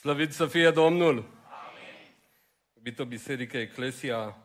Slăvit să fie Domnul! Amin. Iubită Biserică Eclesia,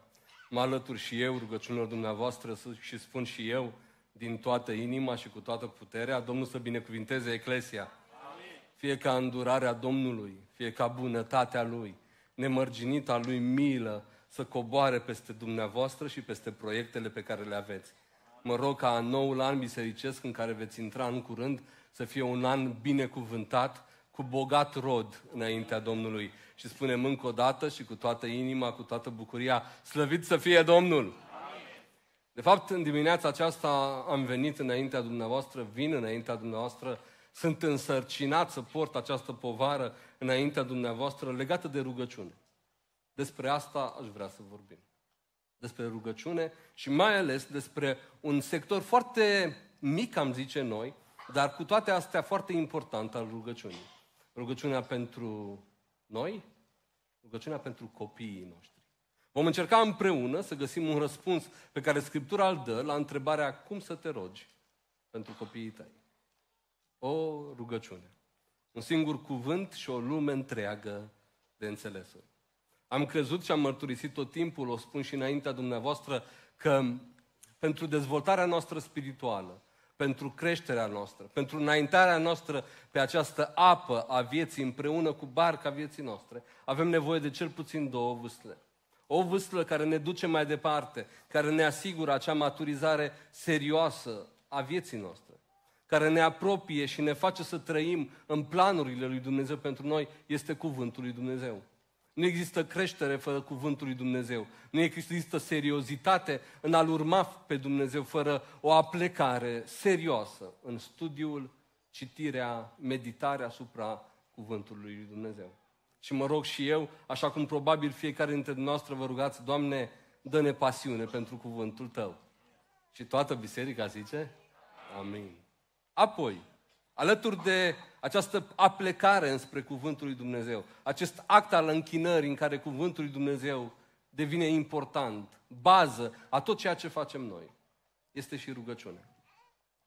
mă alătur și eu rugăciunilor dumneavoastră și spun și eu din toată inima și cu toată puterea, Domnul să binecuvinteze Eclesia. Amin. Fie ca îndurarea Domnului, fie ca bunătatea Lui, nemărginita Lui milă să coboare peste dumneavoastră și peste proiectele pe care le aveți. Mă rog ca noul an bisericesc în care veți intra în curând să fie un an binecuvântat, cu bogat rod înaintea Domnului. Și spunem încă o dată și cu toată inima, cu toată bucuria, slăvit să fie Domnul! Amin. De fapt, în dimineața aceasta am venit înaintea dumneavoastră, vin înaintea dumneavoastră, sunt însărcinat să port această povară înaintea dumneavoastră legată de rugăciune. Despre asta aș vrea să vorbim. Despre rugăciune și mai ales despre un sector foarte mic, am zice noi, dar cu toate astea foarte important al rugăciunii. Rugăciunea pentru noi, rugăciunea pentru copiii noștri. Vom încerca împreună să găsim un răspuns pe care Scriptura îl dă la întrebarea cum să te rogi pentru copiii tăi. O rugăciune. Un singur cuvânt și o lume întreagă de înțelesuri. Am crezut și am mărturisit tot timpul, o spun și înaintea dumneavoastră, că pentru dezvoltarea noastră spirituală, pentru creșterea noastră, pentru înaintarea noastră pe această apă a vieții împreună cu barca vieții noastre, avem nevoie de cel puțin două vâsle. O vâslă care ne duce mai departe, care ne asigură acea maturizare serioasă a vieții noastre, care ne apropie și ne face să trăim în planurile lui Dumnezeu pentru noi, este cuvântul lui Dumnezeu. Nu există creștere fără cuvântul lui Dumnezeu. Nu există seriozitate în a-L urma pe Dumnezeu fără o aplecare serioasă în studiul, citirea, meditarea asupra cuvântului lui Dumnezeu. Și mă rog și eu, așa cum probabil fiecare dintre noastre vă rugați, Doamne, dă-ne pasiune pentru cuvântul Tău. Și toată biserica zice, Amin. Apoi, alături de această aplecare înspre Cuvântul lui Dumnezeu, acest act al închinării în care Cuvântul lui Dumnezeu devine important, bază a tot ceea ce facem noi, este și rugăciunea.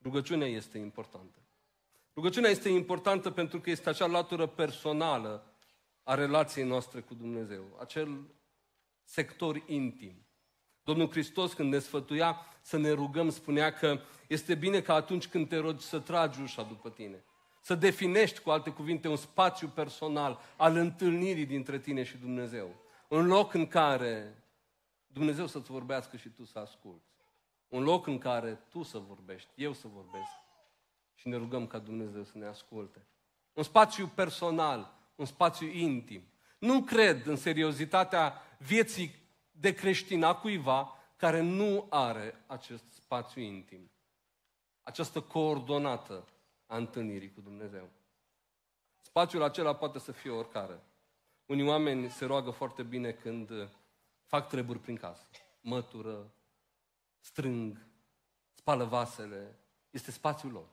Rugăciunea este importantă. Rugăciunea este importantă pentru că este acea latură personală a relației noastre cu Dumnezeu, acel sector intim. Domnul Hristos, când ne sfătuia să ne rugăm, spunea că este bine ca atunci când te rogi să tragi ușa după tine. Să definești, cu alte cuvinte, un spațiu personal al întâlnirii dintre tine și Dumnezeu. Un loc în care Dumnezeu să-ți vorbească și tu să asculți. Un loc în care tu să vorbești, eu să vorbesc. Și ne rugăm ca Dumnezeu să ne asculte. Un spațiu personal, un spațiu intim. Nu cred în seriozitatea vieții de creștin a cuiva care nu are acest spațiu intim. Această coordonată a întâlnirii cu Dumnezeu. Spațiul acela poate să fie oricare. Unii oameni se roagă foarte bine când fac treburi prin casă. Mătură, strâng, spală vasele. Este spațiul lor,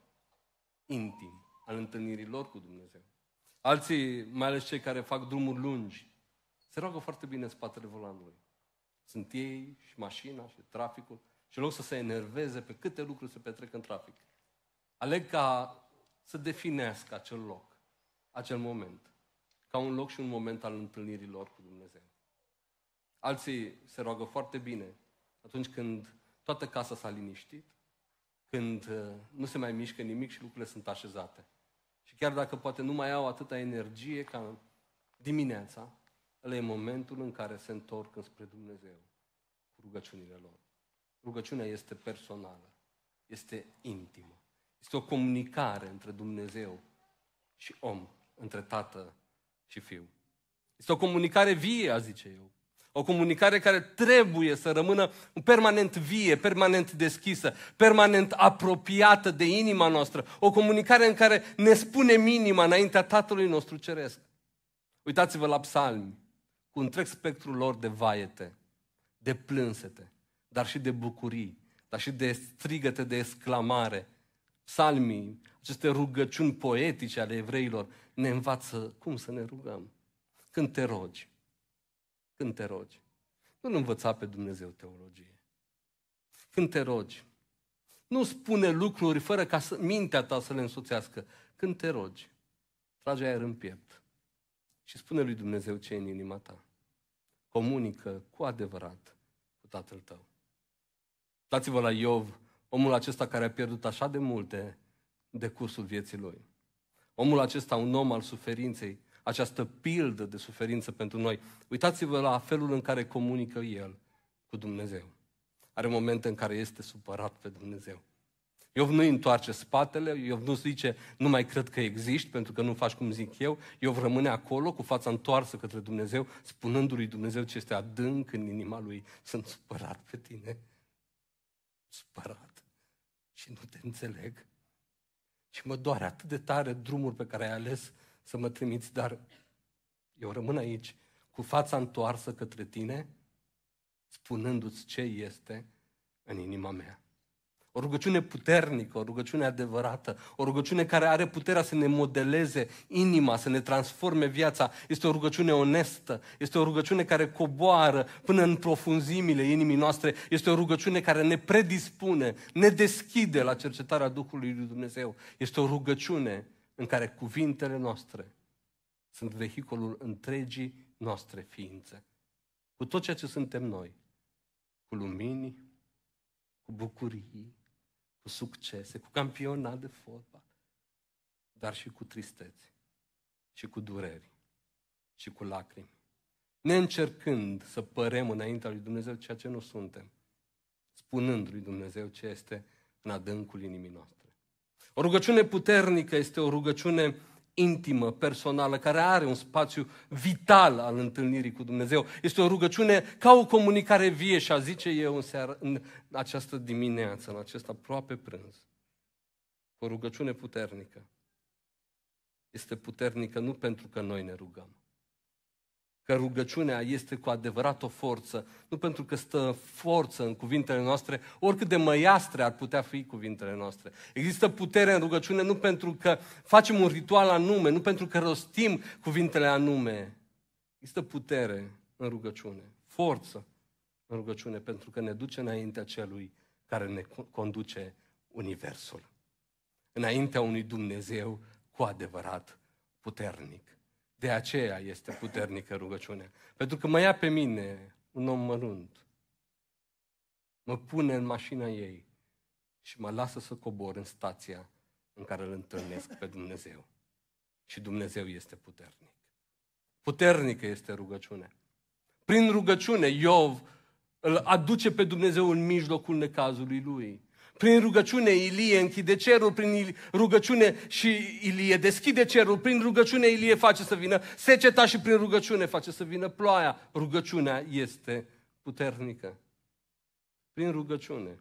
intim, al întâlnirii lor cu Dumnezeu. Alții, mai ales cei care fac drumuri lungi, se roagă foarte bine în spatele volanului. Sunt ei și mașina și traficul și în loc să se enerveze pe câte lucruri se petrec în trafic. Aleg ca să definească acel loc, acel moment, ca un loc și un moment al întâlnirii lor cu Dumnezeu. Alții se roagă foarte bine atunci când toată casa s-a liniștit, când uh, nu se mai mișcă nimic și lucrurile sunt așezate. Și chiar dacă poate nu mai au atâta energie ca dimineața, ăla e momentul în care se întorc înspre Dumnezeu cu rugăciunile lor. Rugăciunea este personală, este intimă. Este o comunicare între Dumnezeu și om, între tată și fiu. Este o comunicare vie, a zice eu. O comunicare care trebuie să rămână permanent vie, permanent deschisă, permanent apropiată de inima noastră. O comunicare în care ne spune minima înaintea Tatălui nostru Ceresc. Uitați-vă la psalmi, cu întreg spectrul lor de vaiete, de plânsete, dar și de bucurii, dar și de strigăte de exclamare, psalmii, aceste rugăciuni poetice ale evreilor, ne învață cum să ne rugăm. Când te rogi, când te rogi, nu-L învăța pe Dumnezeu teologie. Când te rogi, nu spune lucruri fără ca să, mintea ta să le însuțească. Când te rogi, trage aer în piept și spune lui Dumnezeu ce e în inima ta. Comunică cu adevărat cu tatăl tău. Dați-vă la Iov, omul acesta care a pierdut așa de multe de cursul vieții lui. Omul acesta, un om al suferinței, această pildă de suferință pentru noi. Uitați-vă la felul în care comunică el cu Dumnezeu. Are momente în care este supărat pe Dumnezeu. Iov nu întoarce spatele, Iov nu zice, nu mai cred că existi pentru că nu faci cum zic eu. Iov rămâne acolo cu fața întoarsă către Dumnezeu, spunându-lui Dumnezeu ce este adânc în inima lui. Sunt supărat pe tine. Supărat. Și nu te înțeleg. Și mă doare atât de tare drumul pe care ai ales să mă trimiți, dar eu rămân aici cu fața întoarsă către tine, spunându-ți ce este în inima mea. O rugăciune puternică, o rugăciune adevărată, o rugăciune care are puterea să ne modeleze inima, să ne transforme viața. Este o rugăciune onestă, este o rugăciune care coboară până în profunzimile inimii noastre, este o rugăciune care ne predispune, ne deschide la cercetarea Duhului lui Dumnezeu. Este o rugăciune în care cuvintele noastre sunt vehiculul întregii noastre ființe. Cu tot ceea ce suntem noi, cu lumini, cu bucurii, cu succese, cu campionat de fotbal, dar și cu tristeți, și cu dureri, și cu lacrimi. Neîncercând să părem înaintea lui Dumnezeu ceea ce nu suntem, spunând lui Dumnezeu ce este în adâncul inimii noastre. O rugăciune puternică este o rugăciune intimă, personală, care are un spațiu vital al întâlnirii cu Dumnezeu. Este o rugăciune ca o comunicare vie și a zice eu în, seara, în această dimineață, în acest aproape prânz. O rugăciune puternică. Este puternică nu pentru că noi ne rugăm, că rugăciunea este cu adevărat o forță, nu pentru că stă forță în cuvintele noastre, oricât de măiastre ar putea fi cuvintele noastre. Există putere în rugăciune nu pentru că facem un ritual anume, nu pentru că rostim cuvintele anume. Există putere în rugăciune, forță în rugăciune, pentru că ne duce înaintea celui care ne conduce Universul. Înaintea unui Dumnezeu cu adevărat puternic. De aceea este puternică rugăciunea. Pentru că mă ia pe mine un om mărunt, mă pune în mașina ei și mă lasă să cobor în stația în care îl întâlnesc pe Dumnezeu. Și Dumnezeu este puternic. Puternică este rugăciunea. Prin rugăciune, Iov îl aduce pe Dumnezeu în mijlocul necazului lui. Prin rugăciune Ilie închide cerul, prin rugăciune și Ilie deschide cerul, prin rugăciune Ilie face să vină seceta și prin rugăciune face să vină ploaia. Rugăciunea este puternică. Prin rugăciune.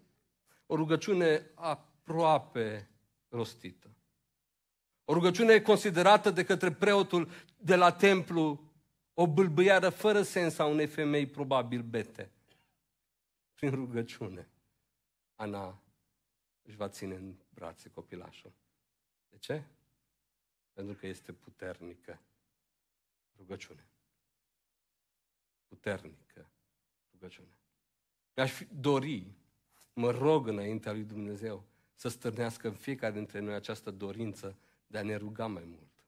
O rugăciune aproape rostită. O rugăciune considerată de către preotul de la templu o bâlbâiară fără sens a unei femei probabil bete. Prin rugăciune. Ana își va ține în brațe copilașul. De ce? Pentru că este puternică rugăciune. Puternică rugăciune. Mi-aș fi dori, mă rog înaintea lui Dumnezeu, să stârnească în fiecare dintre noi această dorință de a ne ruga mai mult.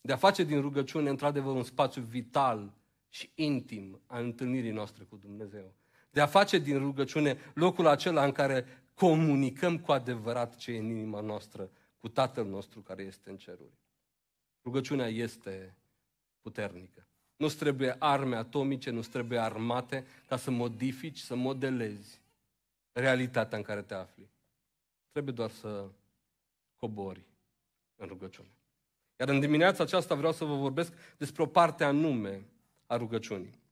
De a face din rugăciune, într-adevăr, un spațiu vital și intim a întâlnirii noastre cu Dumnezeu. De a face din rugăciune locul acela în care comunicăm cu adevărat ce e în inima noastră cu Tatăl nostru care este în ceruri. Rugăciunea este puternică. nu trebuie arme atomice, nu trebuie armate ca să modifici, să modelezi realitatea în care te afli. Trebuie doar să cobori în rugăciune. Iar în dimineața aceasta vreau să vă vorbesc despre o parte anume a rugăciunii.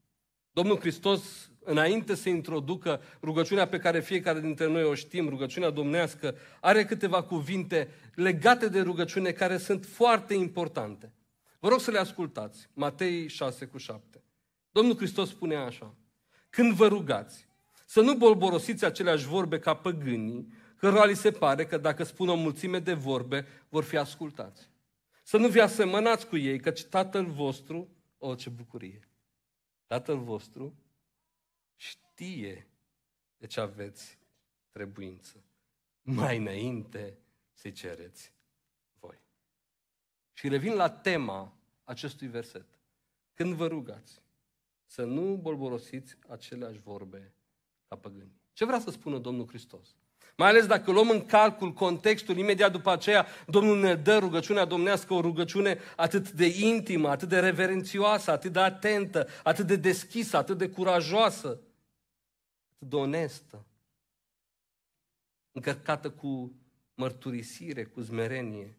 Domnul Hristos, înainte să introducă rugăciunea pe care fiecare dintre noi o știm, rugăciunea domnească, are câteva cuvinte legate de rugăciune care sunt foarte importante. Vă rog să le ascultați. Matei 6 cu 7. Domnul Hristos spune așa. Când vă rugați, să nu bolborosiți aceleași vorbe ca păgânii, cărora li se pare că dacă spun o mulțime de vorbe, vor fi ascultați. Să nu vi asemănați cu ei, căci Tatăl vostru, o ce bucurie, Tatăl vostru știe de ce aveți trebuință. Mai înainte să-i cereți voi. Și revin la tema acestui verset. când vă rugați, să nu bolborosiți aceleași vorbe ca păgâni. Ce vrea să spună Domnul Hristos? Mai ales dacă luăm în calcul contextul, imediat după aceea, Domnul ne dă rugăciunea domnească, o rugăciune atât de intimă, atât de reverențioasă, atât de atentă, atât de deschisă, atât de curajoasă, atât de onestă, încărcată cu mărturisire, cu zmerenie.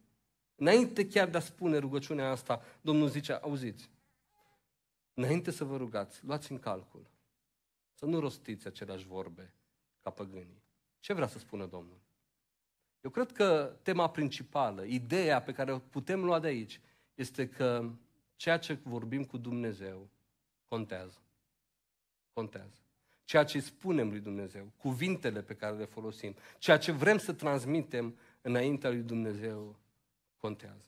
Înainte chiar de a spune rugăciunea asta, Domnul zice, auziți, înainte să vă rugați, luați în calcul să nu rostiți aceleași vorbe ca păgânii. Ce vrea să spună Domnul? Eu cred că tema principală, ideea pe care o putem lua de aici, este că ceea ce vorbim cu Dumnezeu contează. Contează. Ceea ce spunem lui Dumnezeu, cuvintele pe care le folosim, ceea ce vrem să transmitem înaintea lui Dumnezeu, contează.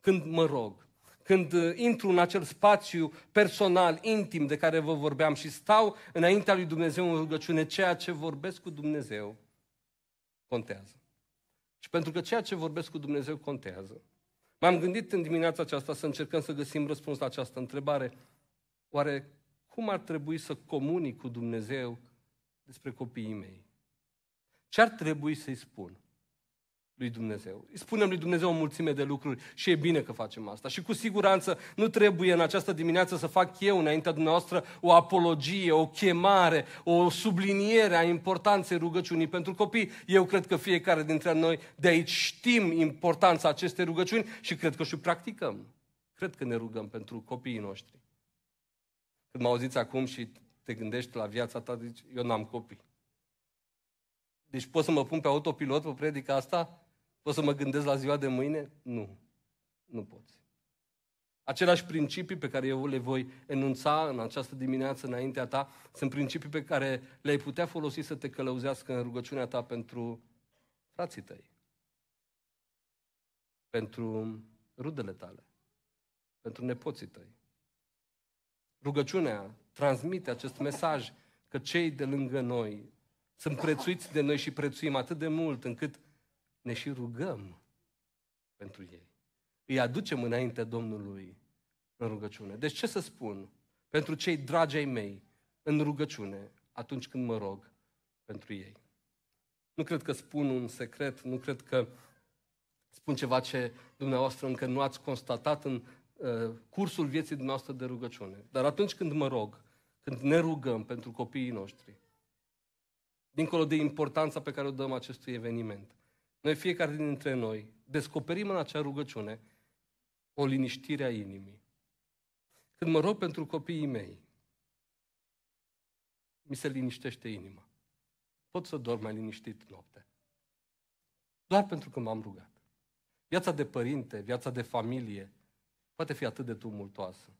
Când mă rog, când uh, intru în acel spațiu personal, intim de care vă vorbeam și stau înaintea lui Dumnezeu în rugăciune, ceea ce vorbesc cu Dumnezeu contează. Și pentru că ceea ce vorbesc cu Dumnezeu contează, m-am gândit în dimineața aceasta să încercăm să găsim răspuns la această întrebare. Oare cum ar trebui să comunic cu Dumnezeu despre copiii mei? Ce ar trebui să-i spun? Lui Dumnezeu. Îi spunem lui Dumnezeu o mulțime de lucruri și e bine că facem asta. Și cu siguranță nu trebuie în această dimineață să fac eu înaintea dumneavoastră o apologie, o chemare, o subliniere a importanței rugăciunii pentru copii. Eu cred că fiecare dintre noi de aici știm importanța acestei rugăciuni și cred că și practicăm. Cred că ne rugăm pentru copiii noștri. Când mă auziți acum și te gândești la viața ta, zici, eu n-am copii. Deci pot să mă pun pe autopilot pe predica asta? Pot să mă gândesc la ziua de mâine? Nu. Nu poți. Aceleași principii pe care eu le voi enunța în această dimineață înaintea ta sunt principii pe care le-ai putea folosi să te călăuzească în rugăciunea ta pentru frații tăi, pentru rudele tale, pentru nepoții tăi. Rugăciunea transmite acest mesaj că cei de lângă noi sunt prețuiți de noi și prețuim atât de mult încât ne și rugăm pentru ei. Îi aducem înaintea Domnului în rugăciune. Deci ce să spun pentru cei dragi ai mei în rugăciune atunci când mă rog pentru ei? Nu cred că spun un secret, nu cred că spun ceva ce dumneavoastră încă nu ați constatat în uh, cursul vieții dumneavoastră de rugăciune. Dar atunci când mă rog, când ne rugăm pentru copiii noștri, dincolo de importanța pe care o dăm acestui eveniment, noi, fiecare dintre noi, descoperim în acea rugăciune o liniștire a inimii. Când mă rog pentru copiii mei, mi se liniștește inima. Pot să dorm mai liniștit noapte. Doar pentru că m-am rugat. Viața de părinte, viața de familie, poate fi atât de tumultoasă.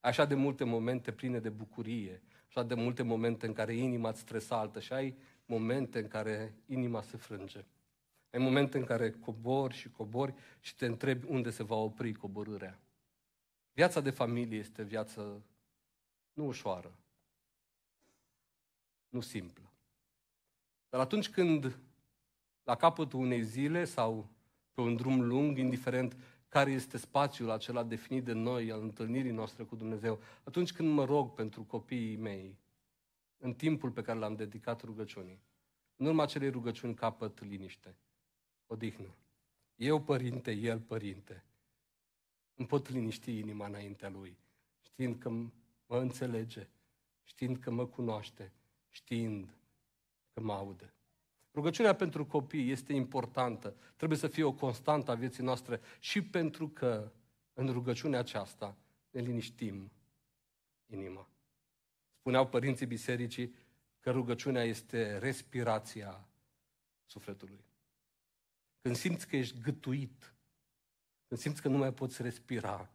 Așa de multe momente pline de bucurie, așa de multe momente în care inima îți stresaltă și ai momente în care inima se frânge. Ai momente în care cobori și cobori și te întrebi unde se va opri coborârea. Viața de familie este viață nu ușoară, nu simplă. Dar atunci când la capătul unei zile sau pe un drum lung, indiferent care este spațiul acela definit de noi, al întâlnirii noastre cu Dumnezeu, atunci când mă rog pentru copiii mei, în timpul pe care l-am dedicat rugăciunii, în urma acelei rugăciuni capăt liniște odihnă. Eu, părinte, el, părinte, îmi pot liniști inima înaintea lui, știind că mă înțelege, știind că mă cunoaște, știind că mă aude. Rugăciunea pentru copii este importantă, trebuie să fie o constantă a vieții noastre și pentru că în rugăciunea aceasta ne liniștim inima. Spuneau părinții bisericii că rugăciunea este respirația sufletului. Când simți că ești gătuit, când simți că nu mai poți respira,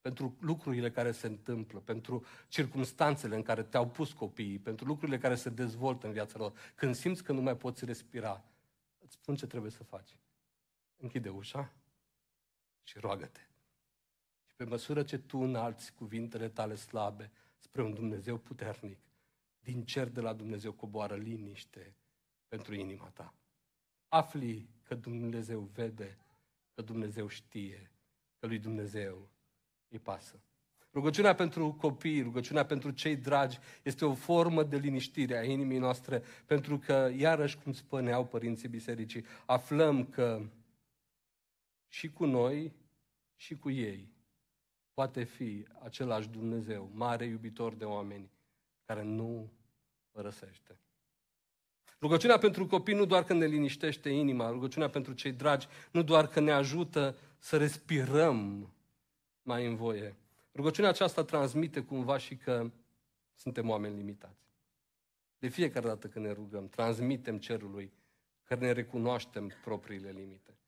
pentru lucrurile care se întâmplă, pentru circumstanțele în care te-au pus copiii, pentru lucrurile care se dezvoltă în viața lor, când simți că nu mai poți respira, îți spun ce trebuie să faci. Închide ușa și roagă-te. Și pe măsură ce tu înalți cuvintele tale slabe spre un Dumnezeu puternic, din cer de la Dumnezeu coboară liniște pentru inima ta. Afli că Dumnezeu vede, că Dumnezeu știe, că lui Dumnezeu îi pasă. Rugăciunea pentru copii, rugăciunea pentru cei dragi, este o formă de liniștire a inimii noastre, pentru că, iarăși, cum spuneau părinții bisericii, aflăm că și cu noi și cu ei poate fi același Dumnezeu, mare iubitor de oameni, care nu părăsește. Rugăciunea pentru copii nu doar că ne liniștește inima, rugăciunea pentru cei dragi nu doar că ne ajută să respirăm mai în voie. Rugăciunea aceasta transmite cumva și că suntem oameni limitați. De fiecare dată când ne rugăm, transmitem cerului că ne recunoaștem propriile limite.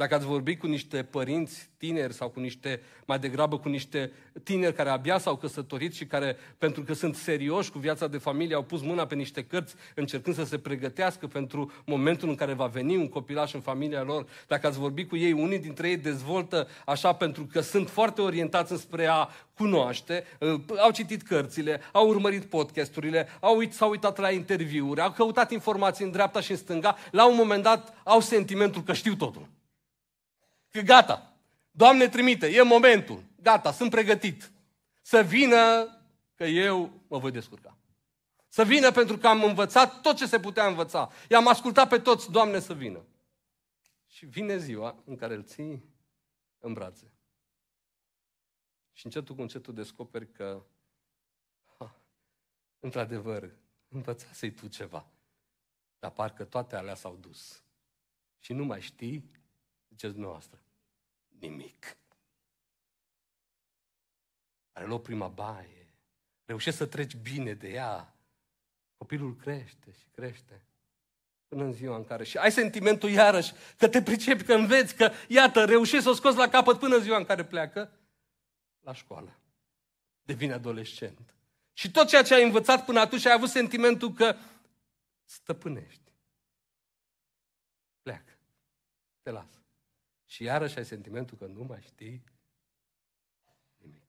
Dacă ați vorbit cu niște părinți tineri sau cu niște, mai degrabă cu niște tineri care abia s-au căsătorit și care, pentru că sunt serioși cu viața de familie, au pus mâna pe niște cărți încercând să se pregătească pentru momentul în care va veni un copilaș în familia lor. Dacă ați vorbit cu ei, unii dintre ei dezvoltă așa pentru că sunt foarte orientați spre a cunoaște, uh, au citit cărțile, au urmărit podcasturile, au uit, s-au uitat la interviuri, au căutat informații în dreapta și în stânga, la un moment dat au sentimentul că știu totul. Că gata, Doamne trimite, e momentul, gata, sunt pregătit. Să vină că eu mă voi descurca. Să vină pentru că am învățat tot ce se putea învăța. I-am ascultat pe toți, Doamne, să vină. Și vine ziua în care îl ții în brațe. Și încetul cu încetul descoperi că, ha, într-adevăr, învățasei tu ceva. Dar parcă toate alea s-au dus. Și nu mai știi Ziceți dumneavoastră, nimic. Are loc prima baie, reușești să treci bine de ea, copilul crește și crește. Până în ziua în care... Și ai sentimentul iarăși că te pricepi, că înveți, că iată, reușești să o scoți la capăt până în ziua în care pleacă la școală. Devine adolescent. Și tot ceea ce ai învățat până atunci ai avut sentimentul că stăpânești. Pleacă. Te lasă. Și iarăși ai sentimentul că nu mai știi nimic.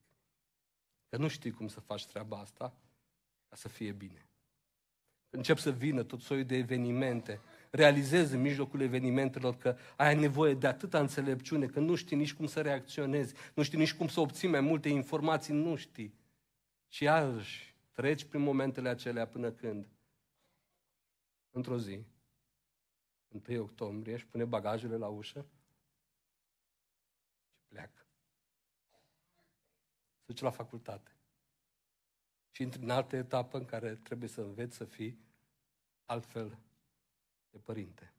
Că nu știi cum să faci treaba asta ca să fie bine. Încep să vină tot soiul de evenimente. Realizezi în mijlocul evenimentelor că ai nevoie de atâta înțelepciune, că nu știi nici cum să reacționezi, nu știi nici cum să obții mai multe informații, nu știi. Și iarăși treci prin momentele acelea până când, într-o zi, 1 octombrie, își pune bagajele la ușă pleacă. Se duce la facultate. Și intri în altă etapă în care trebuie să înveți să fii altfel de părinte.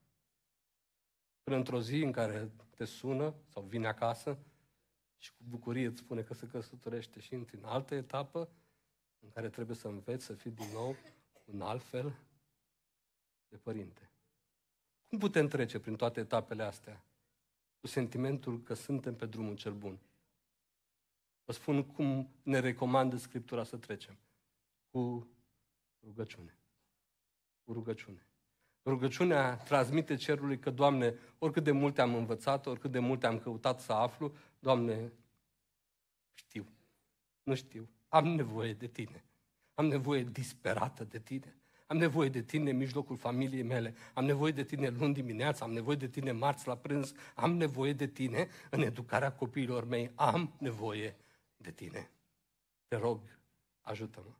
Până într-o zi în care te sună sau vine acasă și cu bucurie îți spune că se căsătorește și intri în altă etapă în care trebuie să înveți să fii din nou un altfel de părinte. Cum putem trece prin toate etapele astea? Cu sentimentul că suntem pe drumul cel bun. Vă spun cum ne recomandă Scriptura să trecem. Cu rugăciune. Cu rugăciune. Rugăciunea transmite cerului că, Doamne, oricât de multe am învățat, oricât de multe am căutat să aflu, Doamne, știu. Nu știu. Am nevoie de Tine. Am nevoie disperată de Tine. Am nevoie de tine în mijlocul familiei mele. Am nevoie de tine luni dimineața, am nevoie de tine marți la prânz. Am nevoie de tine în educarea copiilor mei. Am nevoie de tine. Te rog, ajută-mă.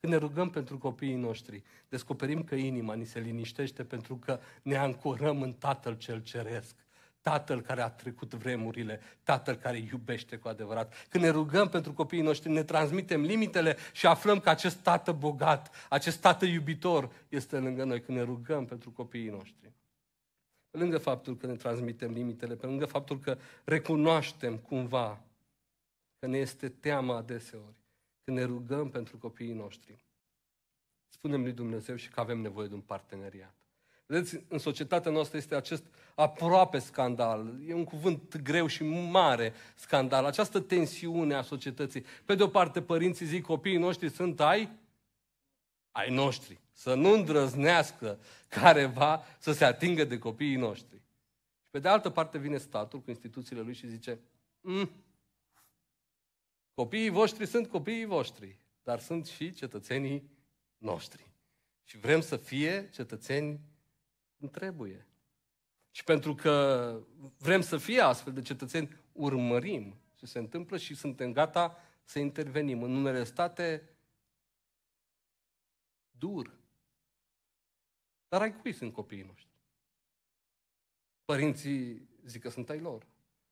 Când ne rugăm pentru copiii noștri, descoperim că inima ni se liniștește pentru că ne ancorăm în Tatăl cel Ceresc. Tatăl care a trecut vremurile, Tatăl care iubește cu adevărat. Când ne rugăm pentru copiii noștri, ne transmitem limitele și aflăm că acest Tată bogat, acest Tată iubitor este lângă noi când ne rugăm pentru copiii noștri. Pe lângă faptul că ne transmitem limitele, pe lângă faptul că recunoaștem cumva că ne este teama adeseori, când ne rugăm pentru copiii noștri, spunem lui Dumnezeu și că avem nevoie de un parteneriat. Vedeți, în societatea noastră este acest aproape scandal. E un cuvânt greu și mare scandal. Această tensiune a societății. Pe de o parte, părinții zic, copiii noștri sunt ai, ai noștri. Să nu îndrăznească careva să se atingă de copiii noștri. Și pe de altă parte vine statul cu instituțiile lui și zice, mm, copiii voștri sunt copiii voștri, dar sunt și cetățenii noștri. Și vrem să fie cetățeni cum trebuie. Și pentru că vrem să fie astfel de cetățeni, urmărim ce se întâmplă și suntem gata să intervenim. În unele state, dur. Dar ai cui sunt copiii noștri? Părinții zic că sunt ai lor.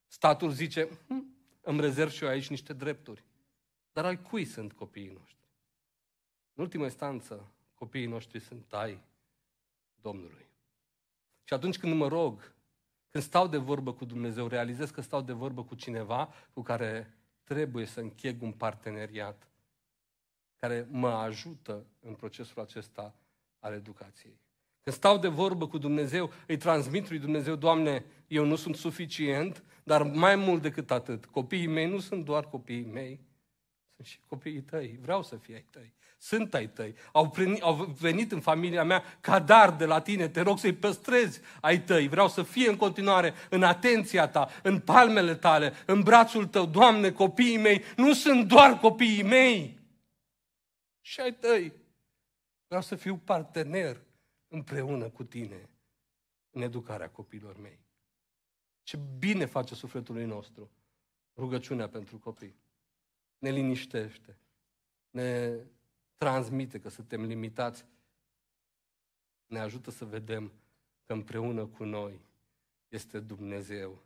Statul zice, hm, îmi rezerv și eu aici niște drepturi. Dar ai cui sunt copiii noștri? În ultimă instanță, copiii noștri sunt ai Domnului. Și atunci când mă rog, când stau de vorbă cu Dumnezeu, realizez că stau de vorbă cu cineva cu care trebuie să încheg un parteneriat care mă ajută în procesul acesta al educației. Când stau de vorbă cu Dumnezeu, îi transmit lui Dumnezeu, Doamne, eu nu sunt suficient, dar mai mult decât atât, copiii mei nu sunt doar copiii mei, sunt și copiii tăi. Vreau să fie ai tăi. Sunt ai tăi. Au, preni, au venit în familia mea ca dar de la tine. Te rog să-i păstrezi ai tăi. Vreau să fie în continuare în atenția ta, în palmele tale, în brațul tău. Doamne, copiii mei nu sunt doar copiii mei. Și ai tăi. Vreau să fiu partener împreună cu tine în educarea copiilor mei. Ce bine face sufletului nostru rugăciunea pentru copii. Ne liniștește, ne transmite că suntem limitați, ne ajută să vedem că împreună cu noi este Dumnezeu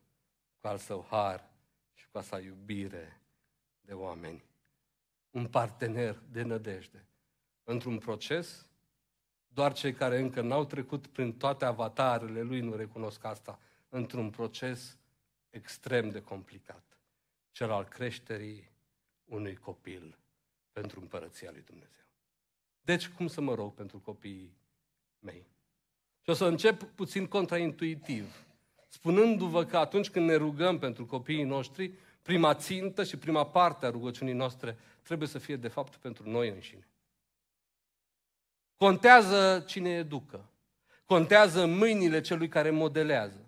cu al său har și cu a sa iubire de oameni. Un partener de nădejde. Într-un proces doar cei care încă n-au trecut prin toate avatarele lui nu recunosc asta. Într-un proces extrem de complicat. Cel al creșterii unui copil pentru împărăția lui Dumnezeu. Deci, cum să mă rog pentru copiii mei? Și o să încep puțin contraintuitiv, spunându-vă că atunci când ne rugăm pentru copiii noștri, prima țintă și prima parte a rugăciunii noastre trebuie să fie, de fapt, pentru noi înșine. Contează cine educă. Contează mâinile celui care modelează.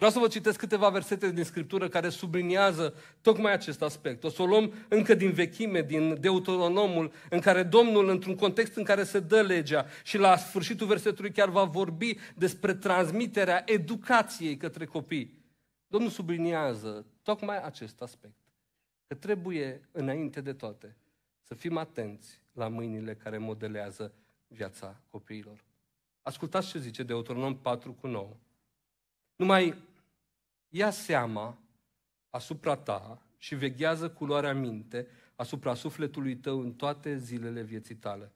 Vreau să vă citesc câteva versete din Scriptură care subliniază tocmai acest aspect. O să o luăm încă din vechime, din Deuteronomul, în care Domnul, într-un context în care se dă legea și la sfârșitul versetului chiar va vorbi despre transmiterea educației către copii. Domnul subliniază tocmai acest aspect. Că trebuie, înainte de toate, să fim atenți la mâinile care modelează viața copiilor. Ascultați ce zice Deuteronom 4 cu 9. Numai ia seama asupra ta și veghează culoarea minte asupra sufletului tău în toate zilele vieții tale.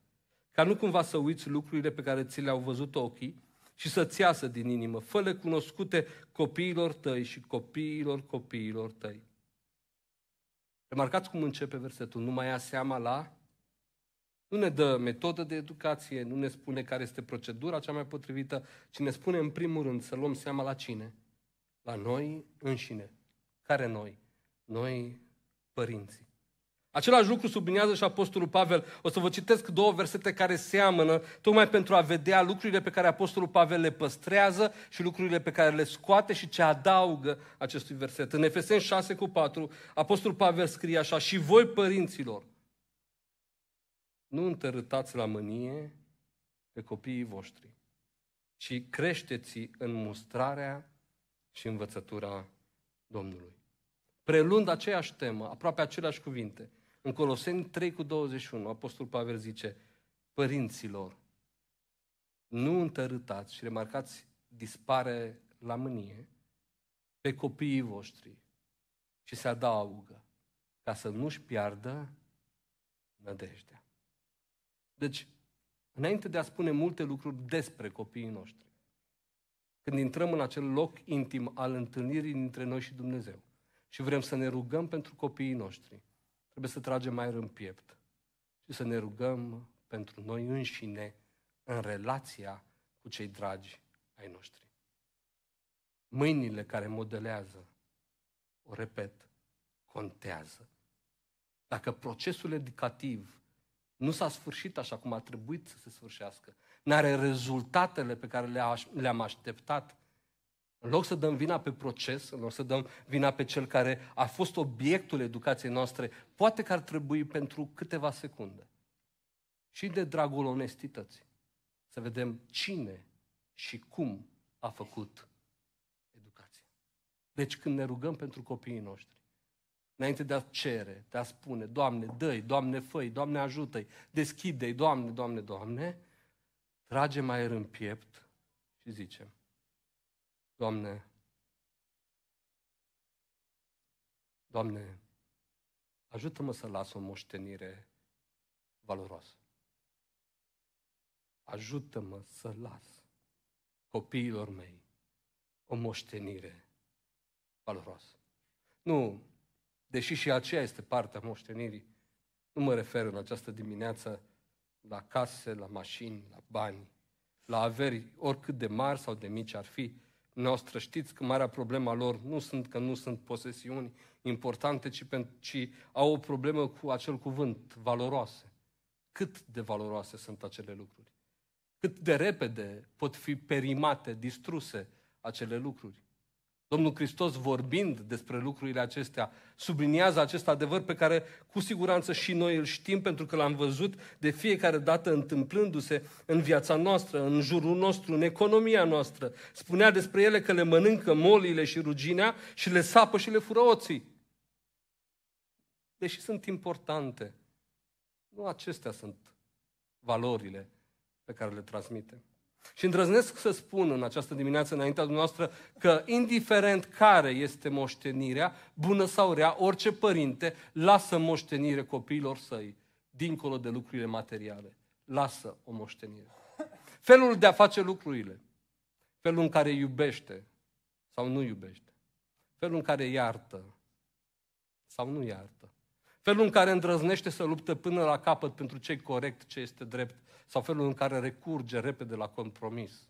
Ca nu cumva să uiți lucrurile pe care ți le-au văzut ochii și să-ți iasă din inimă, fă cunoscute copiilor tăi și copiilor copiilor tăi. Remarcați cum începe versetul. Nu mai ia seama la nu ne dă metodă de educație, nu ne spune care este procedura cea mai potrivită, ci ne spune în primul rând să luăm seama la cine? La noi înșine. Care noi? Noi, părinții. Același lucru subliniază și Apostolul Pavel. O să vă citesc două versete care seamănă, tocmai pentru a vedea lucrurile pe care Apostolul Pavel le păstrează și lucrurile pe care le scoate și ce adaugă acestui verset. În Efeseni 6 cu 4, Apostolul Pavel scrie așa, și voi părinților, nu întărâtați la mânie pe copiii voștri, ci creșteți în mustrarea și învățătura Domnului. Prelund aceeași temă, aproape aceleași cuvinte, în Coloseni 3 cu 21, Apostol Pavel zice, părinților, nu întărâtați și remarcați, dispare la mânie pe copiii voștri și se adaugă ca să nu-și piardă nădejdea. Deci, înainte de a spune multe lucruri despre copiii noștri, când intrăm în acel loc intim al întâlnirii dintre noi și Dumnezeu și vrem să ne rugăm pentru copiii noștri, trebuie să tragem aer în piept și să ne rugăm pentru noi înșine în relația cu cei dragi ai noștri. Mâinile care modelează, o repet, contează. Dacă procesul educativ nu s-a sfârșit așa cum a trebuit să se sfârșească. N-are rezultatele pe care le-am așteptat. În loc să dăm vina pe proces, în loc să dăm vina pe cel care a fost obiectul educației noastre, poate că ar trebui pentru câteva secunde și de dragul onestității să vedem cine și cum a făcut educația. Deci când ne rugăm pentru copiii noștri, înainte de a cere, de a spune, Doamne, dă Doamne, făi, Doamne, ajută-i, deschide-i, Doamne, Doamne, Doamne, tragem aer în piept și zicem, Doamne, Doamne, ajută-mă să las o moștenire valoroasă. Ajută-mă să las copiilor mei o moștenire valoroasă. Nu, deși și aceea este partea moștenirii, nu mă refer în această dimineață la case, la mașini, la bani, la averi, oricât de mari sau de mici ar fi, noastră. Știți că marea problema lor nu sunt că nu sunt posesiuni importante, ci, ci au o problemă cu acel cuvânt, valoroase. Cât de valoroase sunt acele lucruri? Cât de repede pot fi perimate, distruse acele lucruri? Domnul Hristos, vorbind despre lucrurile acestea, subliniază acest adevăr pe care cu siguranță și noi îl știm pentru că l-am văzut de fiecare dată întâmplându-se în viața noastră, în jurul nostru, în economia noastră. Spunea despre ele că le mănâncă molile și ruginea și le sapă și le fură oții. Deși sunt importante, nu acestea sunt valorile pe care le transmitem. Și îndrăznesc să spun în această dimineață înaintea dumneavoastră că indiferent care este moștenirea, bună sau rea, orice părinte lasă moștenire copiilor săi, dincolo de lucrurile materiale. Lasă o moștenire. Felul de a face lucrurile, felul în care iubește sau nu iubește, felul în care iartă sau nu iartă, felul în care îndrăznește să luptă până la capăt pentru ce corect, ce este drept, sau felul în care recurge repede la compromis,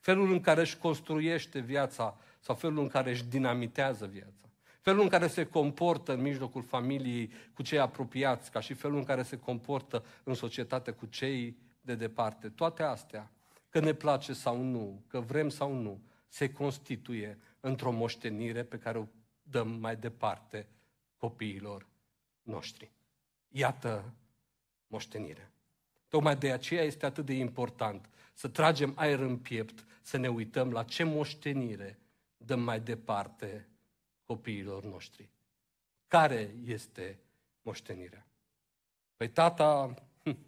felul în care își construiește viața sau felul în care își dinamitează viața, felul în care se comportă în mijlocul familiei cu cei apropiați, ca și felul în care se comportă în societate cu cei de departe. Toate astea, că ne place sau nu, că vrem sau nu, se constituie într-o moștenire pe care o dăm mai departe copiilor noștri. Iată moștenirea. Tocmai de aceea este atât de important să tragem aer în piept, să ne uităm la ce moștenire dăm mai departe copiilor noștri. Care este moștenirea? Păi tata, hm,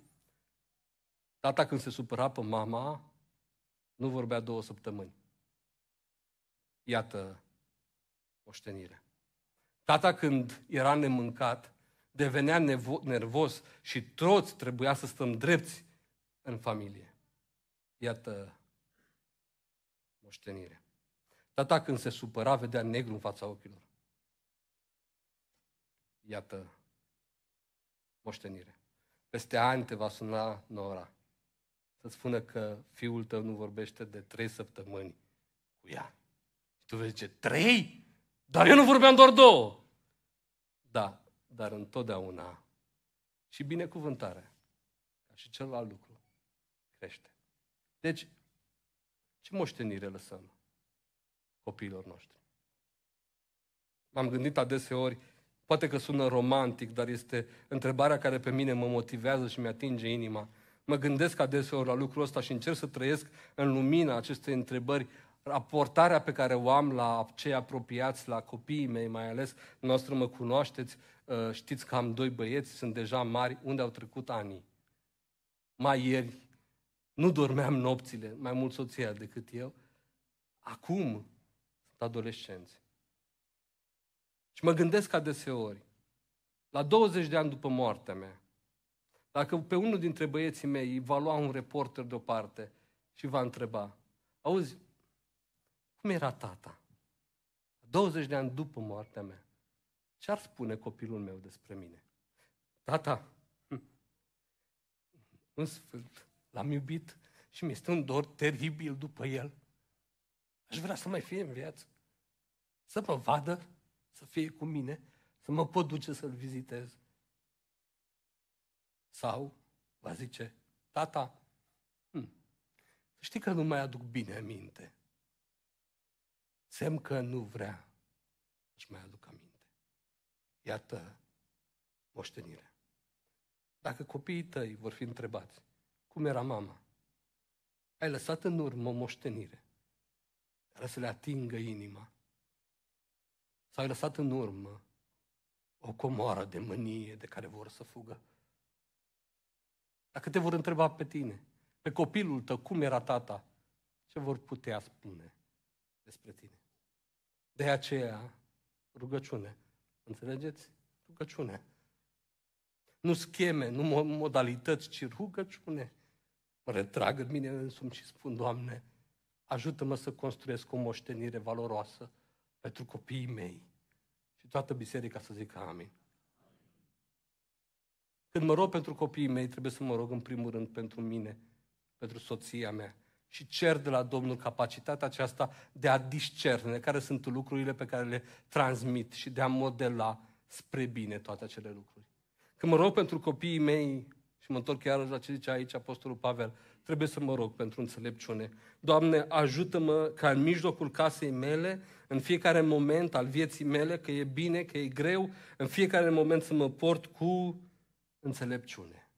tata când se supăra pe mama, nu vorbea două săptămâni. Iată moștenirea. Tata când era nemâncat, devenea nevo- nervos și toți trebuia să stăm drepți în familie. Iată moștenire. Tata când se supăra vedea negru în fața ochilor. Iată moștenire. Peste ani te va suna Nora să-ți spună că fiul tău nu vorbește de trei săptămâni cu ea. Și tu vei zice, trei? Dar eu nu vorbeam doar două. Da, dar întotdeauna și binecuvântarea, ca și celălalt lucru, crește. Deci, ce moștenire lăsăm copiilor noștri? M-am gândit adeseori, poate că sună romantic, dar este întrebarea care pe mine mă motivează și mi-atinge inima. Mă gândesc adeseori la lucrul ăsta și încerc să trăiesc în lumina acestei întrebări raportarea pe care o am la cei apropiați, la copiii mei mai ales, noastră mă cunoașteți, Uh, știți că am doi băieți, sunt deja mari, unde au trecut ani. Mai ieri, nu dormeam nopțile, mai mult soția decât eu. Acum sunt adolescenți. Și mă gândesc adeseori, la 20 de ani după moartea mea, dacă pe unul dintre băieții mei va lua un reporter deoparte și va întreba, auzi, cum era tata? 20 de ani după moartea mea. Ce ar spune copilul meu despre mine? Tata, în sfânt, l-am iubit și mi-este un dor teribil după el. Aș vrea să mai fie în viață. Să mă vadă, să fie cu mine, să mă pot duce să-l vizitez. Sau va zice, tata, hm, știi că nu mai aduc bine aminte. Semn că nu vrea să mai aduc aminte. Iată moștenirea. Dacă copiii tăi vor fi întrebați, cum era mama? Ai lăsat în urmă o moștenire care să le atingă inima? Sau ai lăsat în urmă o comoară de mânie de care vor să fugă. Dacă te vor întreba pe tine, pe copilul tău, cum era tata, ce vor putea spune despre tine? De aceea, rugăciune. Înțelegeți? Rugăciune. Nu scheme, nu modalități, ci rugăciune. Mă retrag în mine însumi și spun, Doamne, ajută-mă să construiesc o moștenire valoroasă pentru copiii mei. Și toată biserica să zică amin. Când mă rog pentru copiii mei, trebuie să mă rog în primul rând pentru mine, pentru soția mea. Și cer de la Domnul capacitatea aceasta de a discerne care sunt lucrurile pe care le transmit și de a modela spre bine toate acele lucruri. Când mă rog pentru copiii mei, și mă întorc chiar la ce zice aici Apostolul Pavel, trebuie să mă rog pentru înțelepciune. Doamne, ajută-mă ca în mijlocul casei mele, în fiecare moment al vieții mele, că e bine, că e greu, în fiecare moment să mă port cu înțelepciune.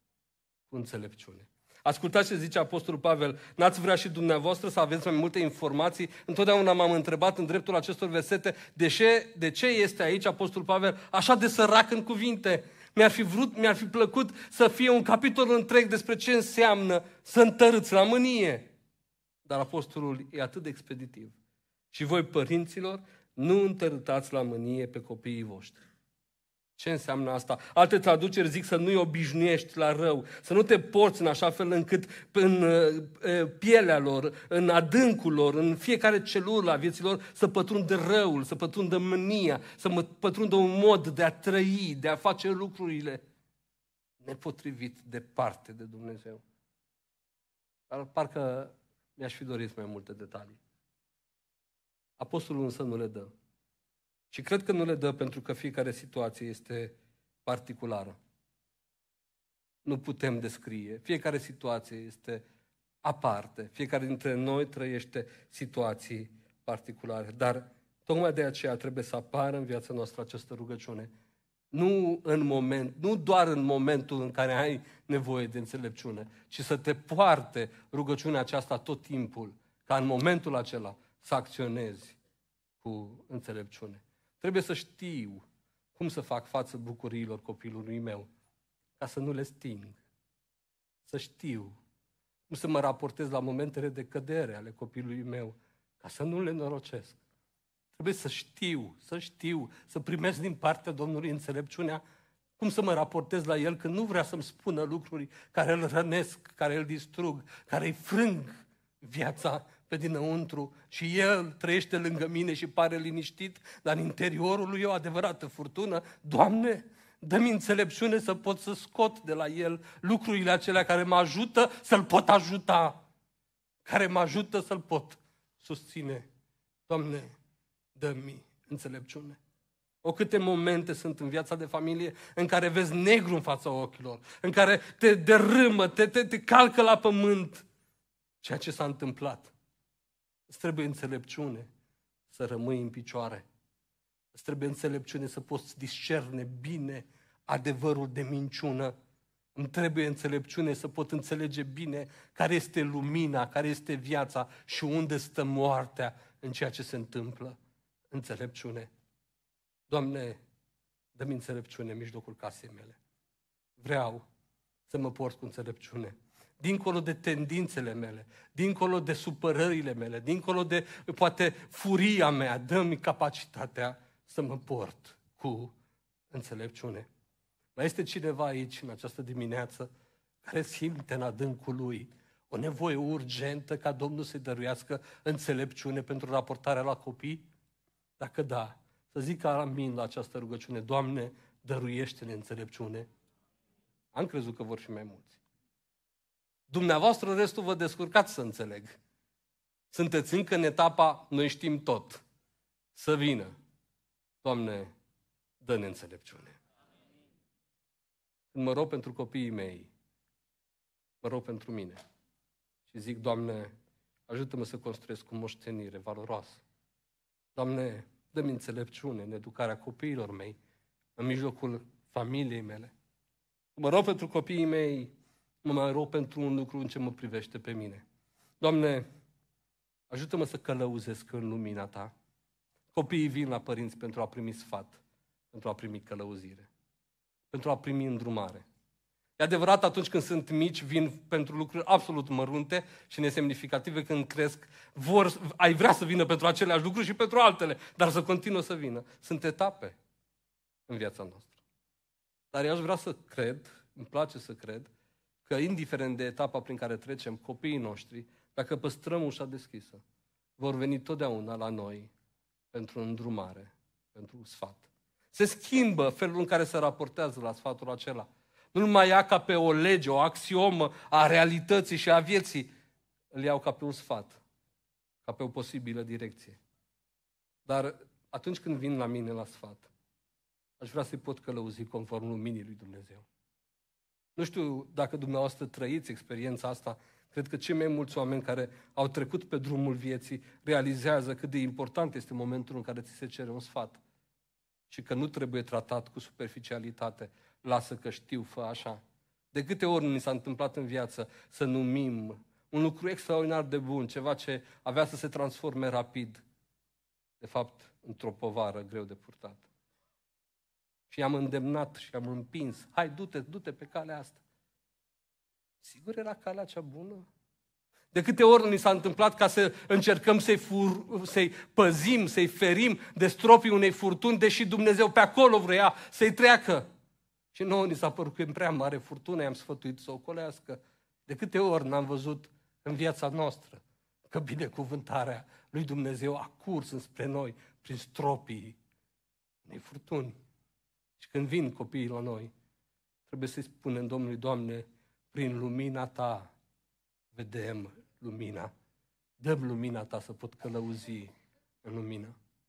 Cu înțelepciune. Ascultați ce zice Apostolul Pavel. N-ați vrea și dumneavoastră să aveți mai multe informații? Întotdeauna m-am întrebat în dreptul acestor versete de ce, de ce este aici Apostolul Pavel așa de sărac în cuvinte. Mi-ar fi, vrut, mi-ar fi plăcut să fie un capitol întreg despre ce înseamnă să întărâți la mânie. Dar apostolul e atât de expeditiv. Și voi, părinților, nu întărâtați la mânie pe copiii voștri. Ce înseamnă asta? Alte traduceri zic să nu-i obișnuiești la rău, să nu te porți în așa fel încât în pielea lor, în adâncul lor, în fiecare celulă a vieților să pătrundă răul, să pătrundă mânia, să pătrundă un mod de a trăi, de a face lucrurile nepotrivit departe de Dumnezeu. Dar parcă mi-aș fi dorit mai multe detalii. Apostolul însă nu le dă. Și cred că nu le dă pentru că fiecare situație este particulară. Nu putem descrie. Fiecare situație este aparte. Fiecare dintre noi trăiește situații particulare. Dar tocmai de aceea trebuie să apară în viața noastră această rugăciune. Nu în moment, nu doar în momentul în care ai nevoie de înțelepciune, ci să te poarte rugăciunea aceasta tot timpul, ca în momentul acela să acționezi cu înțelepciune. Trebuie să știu cum să fac față bucuriilor copilului meu, ca să nu le sting. Să știu cum să mă raportez la momentele de cădere ale copilului meu, ca să nu le norocesc. Trebuie să știu, să știu, să primesc din partea Domnului înțelepciunea cum să mă raportez la el când nu vrea să-mi spună lucruri care îl rănesc, care îl distrug, care îi frâng viața pe dinăuntru și el trăiește lângă mine și pare liniștit, dar în interiorul lui e o adevărată furtună. Doamne, dă-mi înțelepciune să pot să scot de la el lucrurile acelea care mă ajută să-l pot ajuta, care mă ajută să-l pot susține. Doamne, dă-mi înțelepciune. O câte momente sunt în viața de familie în care vezi negru în fața ochilor, în care te derâmă, te, te, te calcă la pământ ceea ce s-a întâmplat. Îți trebuie înțelepciune să rămâi în picioare. Îți trebuie înțelepciune să poți discerne bine adevărul de minciună. Îmi trebuie înțelepciune să pot înțelege bine care este lumina, care este viața și unde stă moartea în ceea ce se întâmplă. Înțelepciune. Doamne, dă-mi înțelepciune în mijlocul casei mele. Vreau să mă port cu înțelepciune dincolo de tendințele mele, dincolo de supărările mele, dincolo de, poate, furia mea, dă-mi capacitatea să mă port cu înțelepciune. Mai este cineva aici, în această dimineață, care simte în adâncul lui o nevoie urgentă ca Domnul să-i dăruiască înțelepciune pentru raportarea la copii? Dacă da, să zic amin la această rugăciune, Doamne, dăruiește-ne înțelepciune. Am crezut că vor fi mai mulți. Dumneavoastră restul vă descurcați să înțeleg. Sunteți încă în etapa, noi știm tot. Să vină. Doamne, dă-ne înțelepciune. Când mă rog pentru copiii mei, mă rog pentru mine. Și zic, Doamne, ajută-mă să construiesc o moștenire valoroasă. Doamne, dă-mi înțelepciune în educarea copiilor mei, în mijlocul familiei mele. Mă rog pentru copiii mei, mă mai rog pentru un lucru în ce mă privește pe mine. Doamne, ajută-mă să călăuzesc în lumina Ta. Copiii vin la părinți pentru a primi sfat, pentru a primi călăuzire, pentru a primi îndrumare. E adevărat, atunci când sunt mici, vin pentru lucruri absolut mărunte și nesemnificative. Când cresc, vor, ai vrea să vină pentru aceleași lucruri și pentru altele, dar să continuă să vină. Sunt etape în viața noastră. Dar eu aș vrea să cred, îmi place să cred, că indiferent de etapa prin care trecem, copiii noștri, dacă păstrăm ușa deschisă, vor veni totdeauna la noi pentru îndrumare, pentru sfat. Se schimbă felul în care se raportează la sfatul acela. Nu mai ia ca pe o lege, o axiomă a realității și a vieții. Îl iau ca pe un sfat, ca pe o posibilă direcție. Dar atunci când vin la mine la sfat, aș vrea să-i pot călăuzi conform luminii lui Dumnezeu. Nu știu dacă dumneavoastră trăiți experiența asta, cred că cei mai mulți oameni care au trecut pe drumul vieții realizează cât de important este momentul în care ți se cere un sfat și că nu trebuie tratat cu superficialitate. Lasă că știu, fă așa. De câte ori ni s-a întâmplat în viață să numim un lucru extraordinar de bun, ceva ce avea să se transforme rapid, de fapt, într-o povară greu de purtat. Și i-am îndemnat și i-am împins. Hai, du-te, du-te pe calea asta. Sigur era calea cea bună? De câte ori ni s-a întâmplat ca să încercăm să-i, fur, să-i păzim, să-i ferim de stropii unei furtuni, deși Dumnezeu pe acolo vrea să-i treacă. Și nouă ni s-a părut că e prea mare furtună, i-am sfătuit să o colească. De câte ori n-am văzut în viața noastră că binecuvântarea lui Dumnezeu a curs înspre noi prin stropii unei furtuni. Și când vin copiii la noi, trebuie să-i spunem Domnului, Doamne, prin lumina Ta vedem lumina. Dăm lumina Ta să pot călăuzi în lumină.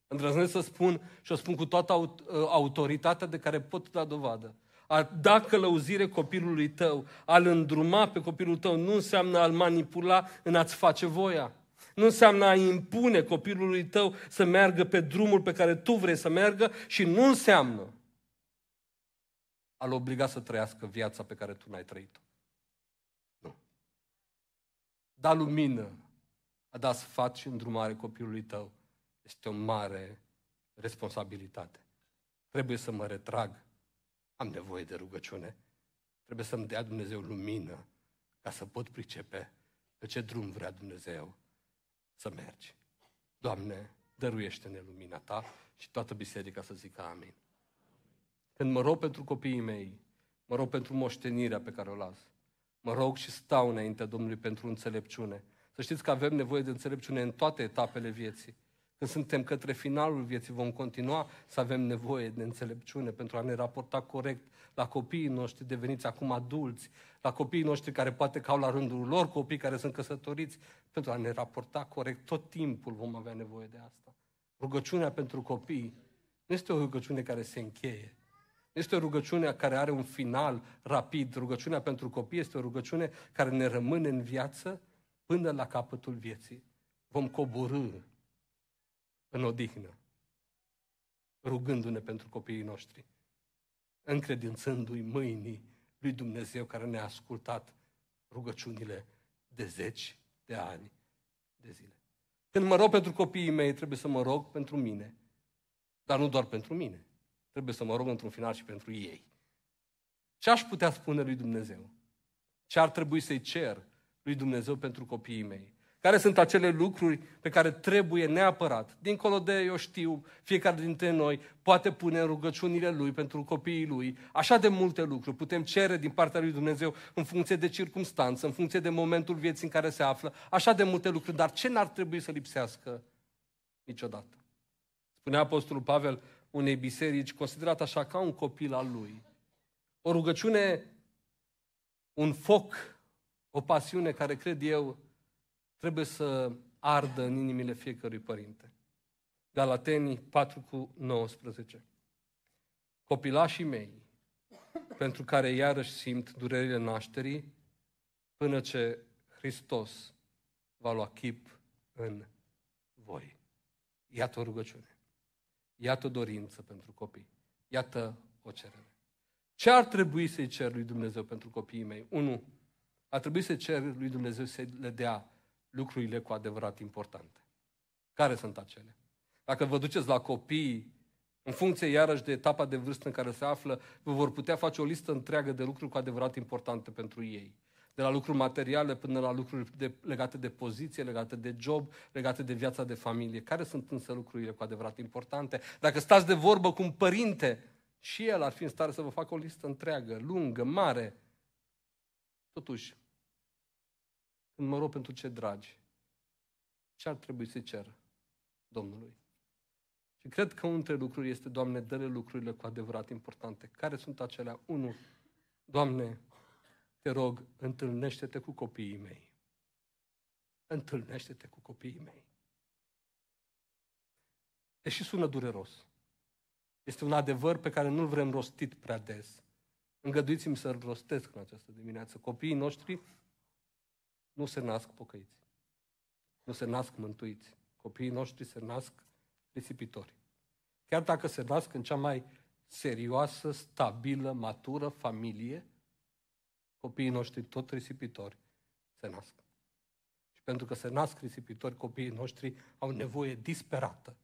Îndrăznesc să spun și o spun cu toată ă, autoritatea de care pot da dovadă. A da călăuzire copilului tău, a-l îndruma pe copilul tău, nu înseamnă a-l manipula în a-ți face voia. Nu înseamnă a impune copilului tău să meargă pe drumul pe care tu vrei să meargă și nu înseamnă a-l obliga să trăiască viața pe care tu n-ai trăit-o. Nu. Da lumină, a da sfat și îndrumare copilului tău este o mare responsabilitate. Trebuie să mă retrag. Am nevoie de rugăciune. Trebuie să-mi dea Dumnezeu lumină ca să pot pricepe pe ce drum vrea Dumnezeu să mergi. Doamne, dăruiește-ne lumina Ta și toată biserica să zică amin. Când mă rog pentru copiii mei, mă rog pentru moștenirea pe care o las. Mă rog și stau înaintea Domnului pentru înțelepciune. Să știți că avem nevoie de înțelepciune în toate etapele vieții. Când suntem către finalul vieții, vom continua să avem nevoie de înțelepciune pentru a ne raporta corect la copiii noștri deveniți acum adulți, la copiii noștri care poate că au la rândul lor copii care sunt căsătoriți, pentru a ne raporta corect. Tot timpul vom avea nevoie de asta. Rugăciunea pentru copii nu este o rugăciune care se încheie. Este o rugăciune care are un final rapid. Rugăciunea pentru copii este o rugăciune care ne rămâne în viață până la capătul vieții. Vom coborâ în odihnă, rugându-ne pentru copiii noștri, încredințându-i mâinii lui Dumnezeu care ne-a ascultat rugăciunile de zeci de ani de zile. Când mă rog pentru copiii mei, trebuie să mă rog pentru mine, dar nu doar pentru mine trebuie să mă rog într-un final și pentru ei. Ce aș putea spune lui Dumnezeu? Ce ar trebui să-i cer lui Dumnezeu pentru copiii mei? Care sunt acele lucruri pe care trebuie neapărat, dincolo de, eu știu, fiecare dintre noi poate pune în rugăciunile lui pentru copiii lui, așa de multe lucruri putem cere din partea lui Dumnezeu în funcție de circunstanță, în funcție de momentul vieții în care se află, așa de multe lucruri, dar ce n-ar trebui să lipsească niciodată? Spunea Apostolul Pavel, unei biserici, considerat așa ca un copil al lui. O rugăciune, un foc, o pasiune care, cred eu, trebuie să ardă în inimile fiecărui părinte. Galateni 4 cu 19. Copilașii mei, pentru care iarăși simt durerile nașterii, până ce Hristos va lua chip în voi. Iată o rugăciune. Iată o dorință pentru copii. Iată o cerere. Ce ar trebui să-i cer lui Dumnezeu pentru copiii mei? Unu, ar trebui să cer lui Dumnezeu să le dea lucrurile cu adevărat importante. Care sunt acele? Dacă vă duceți la copii În funcție, iarăși, de etapa de vârstă în care se află, vă vor putea face o listă întreagă de lucruri cu adevărat importante pentru ei. De la lucruri materiale până la lucruri de, legate de poziție, legate de job, legate de viața de familie. Care sunt însă lucrurile cu adevărat importante? Dacă stați de vorbă cu un părinte, și el ar fi în stare să vă facă o listă întreagă, lungă, mare. Totuși, când mă rog pentru ce dragi, ce ar trebui să cer Domnului? Și cred că unul dintre lucruri este, Doamne, dă lucrurile cu adevărat importante. Care sunt acelea? Unu, Doamne, te rog, întâlnește-te cu copiii mei. Întâlnește-te cu copiii mei. Deși sună dureros. Este un adevăr pe care nu-l vrem rostit prea des. Îngăduiți-mi să-l rostesc în această dimineață. Copiii noștri nu se nasc pocăiți. Nu se nasc mântuiți. Copiii noștri se nasc risipitori. Chiar dacă se nasc în cea mai serioasă, stabilă, matură familie, copiii noștri tot risipitori se nasc. Și pentru că se nasc risipitori, copiii noștri au nevoie disperată,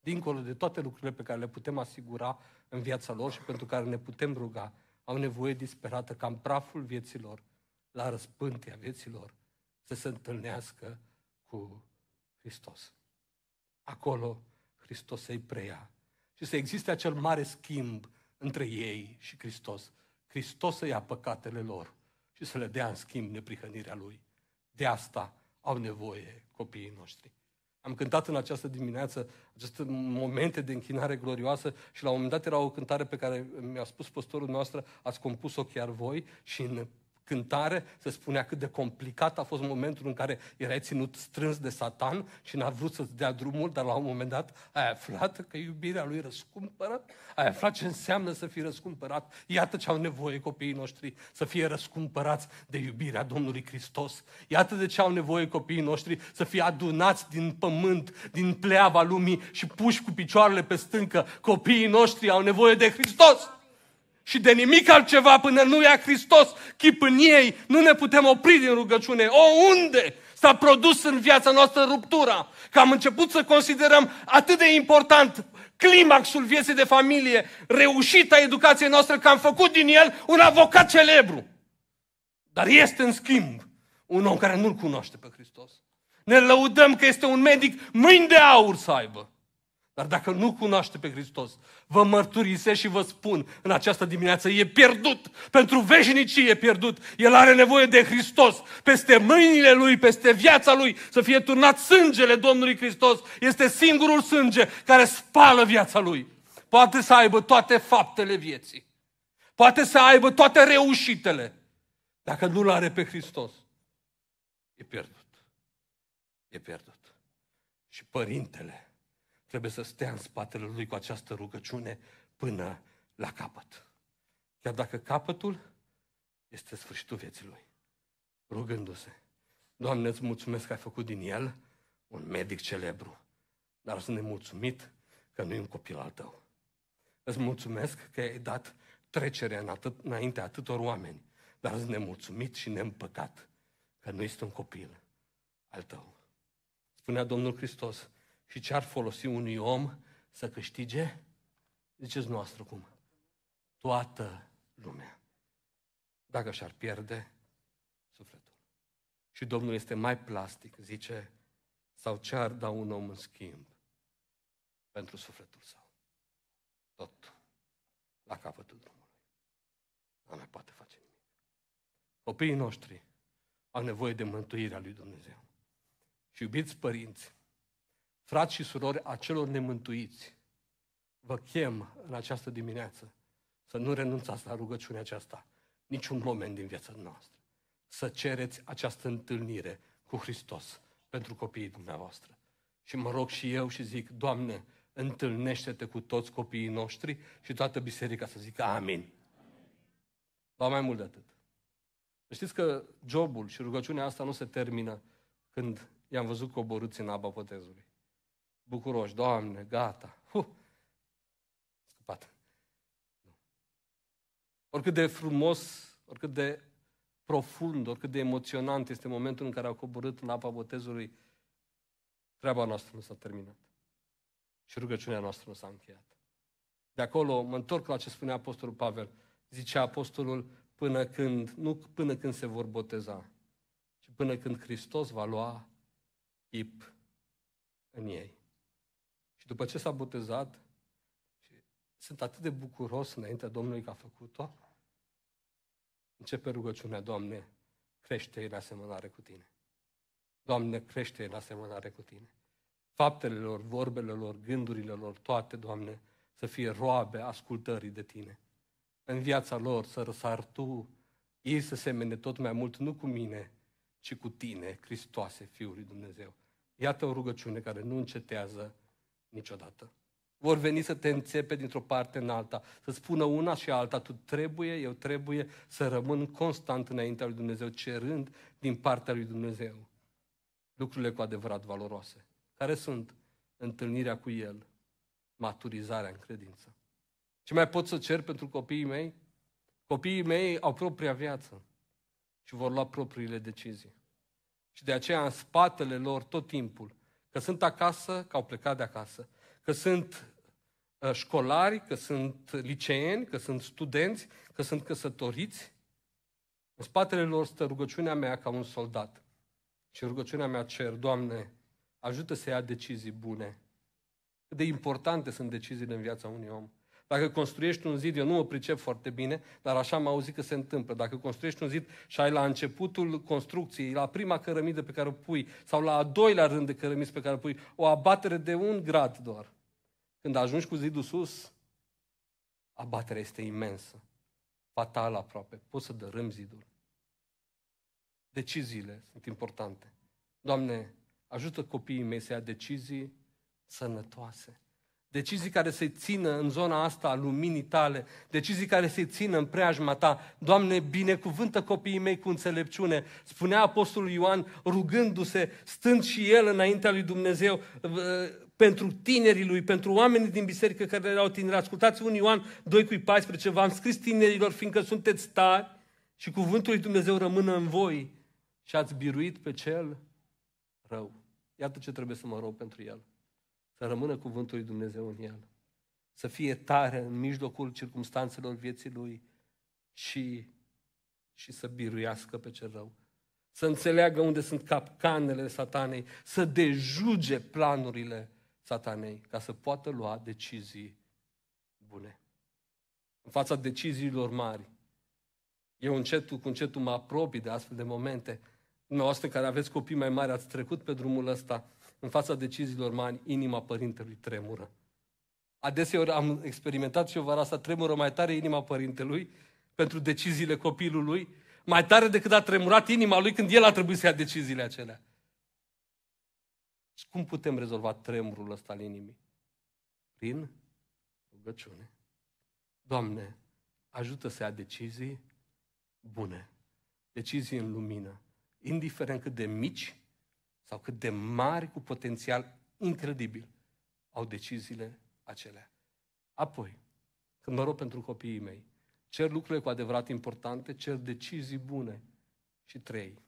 dincolo de toate lucrurile pe care le putem asigura în viața lor și pentru care ne putem ruga, au nevoie disperată ca în praful vieților, la răspântia vieților, să se întâlnească cu Hristos. Acolo Hristos să-i preia și să existe acel mare schimb între ei și Hristos. Hristos să ia păcatele lor și să le dea în schimb neprihănirea Lui. De asta au nevoie copiii noștri. Am cântat în această dimineață aceste momente de închinare glorioasă și la un moment dat era o cântare pe care mi-a spus păstorul noastră, ați compus-o chiar voi și în cântare se spunea cât de complicat a fost momentul în care erai ținut strâns de Satan și n-a vrut să-ți dea drumul, dar la un moment dat ai aflat că iubirea lui răscumpără, ai aflat ce înseamnă să fii răscumpărat. Iată ce au nevoie copiii noștri, să fie răscumpărați de iubirea Domnului Hristos. Iată de ce au nevoie copiii noștri să fie adunați din pământ, din pleava lumii și puși cu picioarele pe stâncă. Copiii noștri au nevoie de Hristos și de nimic altceva până nu ia Hristos chip în ei, nu ne putem opri din rugăciune. O, unde s-a produs în viața noastră ruptura? Că am început să considerăm atât de important climaxul vieții de familie, reușita educației noastre, că am făcut din el un avocat celebru. Dar este, în schimb, un om care nu-L cunoaște pe Hristos. Ne lăudăm că este un medic mâini de aur să aibă. Dar dacă nu cunoaște pe Hristos, vă mărturisesc și vă spun în această dimineață, e pierdut. Pentru veșnicie e pierdut. El are nevoie de Hristos. Peste mâinile Lui, peste viața Lui, să fie turnat sângele Domnului Hristos. Este singurul sânge care spală viața Lui. Poate să aibă toate faptele vieții. Poate să aibă toate reușitele. Dacă nu-L are pe Hristos, e pierdut. E pierdut. Și părintele trebuie să stea în spatele lui cu această rugăciune până la capăt. Chiar dacă capătul este sfârșitul vieții lui. Rugându-se. Doamne, îți mulțumesc că ai făcut din el un medic celebru. Dar sunt nemulțumit că nu e un copil al tău. Îți mulțumesc că ai dat trecerea în atât, înaintea atâtor oameni. Dar sunt nemulțumit și neîmpăcat că nu este un copil al tău. Spunea Domnul Hristos, și ce ar folosi unui om să câștige? Ziceți noastră cum? Toată lumea. Dacă și-ar pierde sufletul. Și Domnul este mai plastic, zice, sau ce ar da un om în schimb pentru sufletul său? Tot la capătul drumului. Nu mai poate face nimic. Copiii noștri au nevoie de mântuirea lui Dumnezeu. Și iubiți părinți, frați și surori a celor nemântuiți, vă chem în această dimineață să nu renunțați la rugăciunea aceasta niciun moment din viața noastră. Să cereți această întâlnire cu Hristos pentru copiii dumneavoastră. Și mă rog și eu și zic, Doamne, întâlnește-te cu toți copiii noștri și toată biserica să zică amin. Ba mai mult de atât. Știți că jobul și rugăciunea asta nu se termină când i-am văzut coborâți în apa potezului bucuroși. Doamne, gata. Huh. Scăpat. Oricât de frumos, oricât de profund, oricât de emoționant este momentul în care au coborât în apa botezului, treaba noastră nu s-a terminat. Și rugăciunea noastră nu s-a încheiat. De acolo mă întorc la ce spunea Apostolul Pavel. Zicea Apostolul, până când, nu până când se vor boteza, ci până când Hristos va lua chip în ei. Și după ce s-a botezat, sunt atât de bucuros înaintea Domnului că a făcut-o, începe rugăciunea, Doamne, crește în asemănare cu Tine. Doamne, crește în asemănare cu Tine. Faptele lor, vorbele lor, gândurile lor, toate, Doamne, să fie roabe ascultării de Tine. În viața lor să răsar Tu, ei să semene tot mai mult, nu cu mine, ci cu Tine, Hristoase, Fiul lui Dumnezeu. Iată o rugăciune care nu încetează niciodată. Vor veni să te înțepe dintr-o parte în alta, să spună una și alta, tu trebuie, eu trebuie să rămân constant înaintea lui Dumnezeu, cerând din partea lui Dumnezeu lucrurile cu adevărat valoroase. Care sunt întâlnirea cu El, maturizarea în credință. Ce mai pot să cer pentru copiii mei? Copiii mei au propria viață și vor lua propriile decizii. Și de aceea în spatele lor tot timpul, că sunt acasă, că au plecat de acasă, că sunt uh, școlari, că sunt liceeni, că sunt studenți, că sunt căsătoriți, în spatele lor stă rugăciunea mea ca un soldat. Și rugăciunea mea cer, Doamne, ajută să ia decizii bune. Cât de importante sunt deciziile în viața unui om. Dacă construiești un zid, eu nu mă pricep foarte bine, dar așa am auzit că se întâmplă. Dacă construiești un zid și ai la începutul construcției, la prima cărămidă pe care o pui, sau la a doilea rând de cărămizi pe care o pui, o abatere de un grad doar. Când ajungi cu zidul sus, abaterea este imensă, fatală aproape. Poți să dărâm zidul. Deciziile sunt importante. Doamne, ajută copiii mei să ia decizii sănătoase. Decizii care să-i țină în zona asta a luminii tale, decizii care să-i țină în preajma ta. Doamne, binecuvântă copiii mei cu înțelepciune. Spunea Apostolul Ioan rugându-se, stând și el înaintea lui Dumnezeu, pentru tinerii lui, pentru oamenii din biserică care erau tineri. Ascultați un Ioan 2 cu 14, v-am scris tinerilor, fiindcă sunteți tari și cuvântul lui Dumnezeu rămână în voi și ați biruit pe cel rău. Iată ce trebuie să mă rog pentru el. Să rămână cuvântul lui Dumnezeu în el. Să fie tare în mijlocul circumstanțelor vieții lui și, și să biruiască pe cel rău. Să înțeleagă unde sunt capcanele satanei, să dejuge planurile satanei, ca să poată lua decizii bune. În fața deciziilor mari, eu încetul cu încetul mă apropii de astfel de momente. Dumneavoastră care aveți copii mai mari, ați trecut pe drumul ăsta, în fața deciziilor mari, inima părintelui tremură. Adeseori am experimentat și eu vara asta, tremură mai tare inima părintelui pentru deciziile copilului, mai tare decât a tremurat inima lui când el a trebuit să ia deciziile acelea. Și cum putem rezolva tremurul ăsta al inimii? Prin rugăciune. Doamne, ajută să ia decizii bune, decizii în lumină, indiferent cât de mici sau cât de mari cu potențial incredibil au deciziile acelea. Apoi, când mă rog pentru copiii mei, cer lucrurile cu adevărat importante, cer decizii bune. Și trei,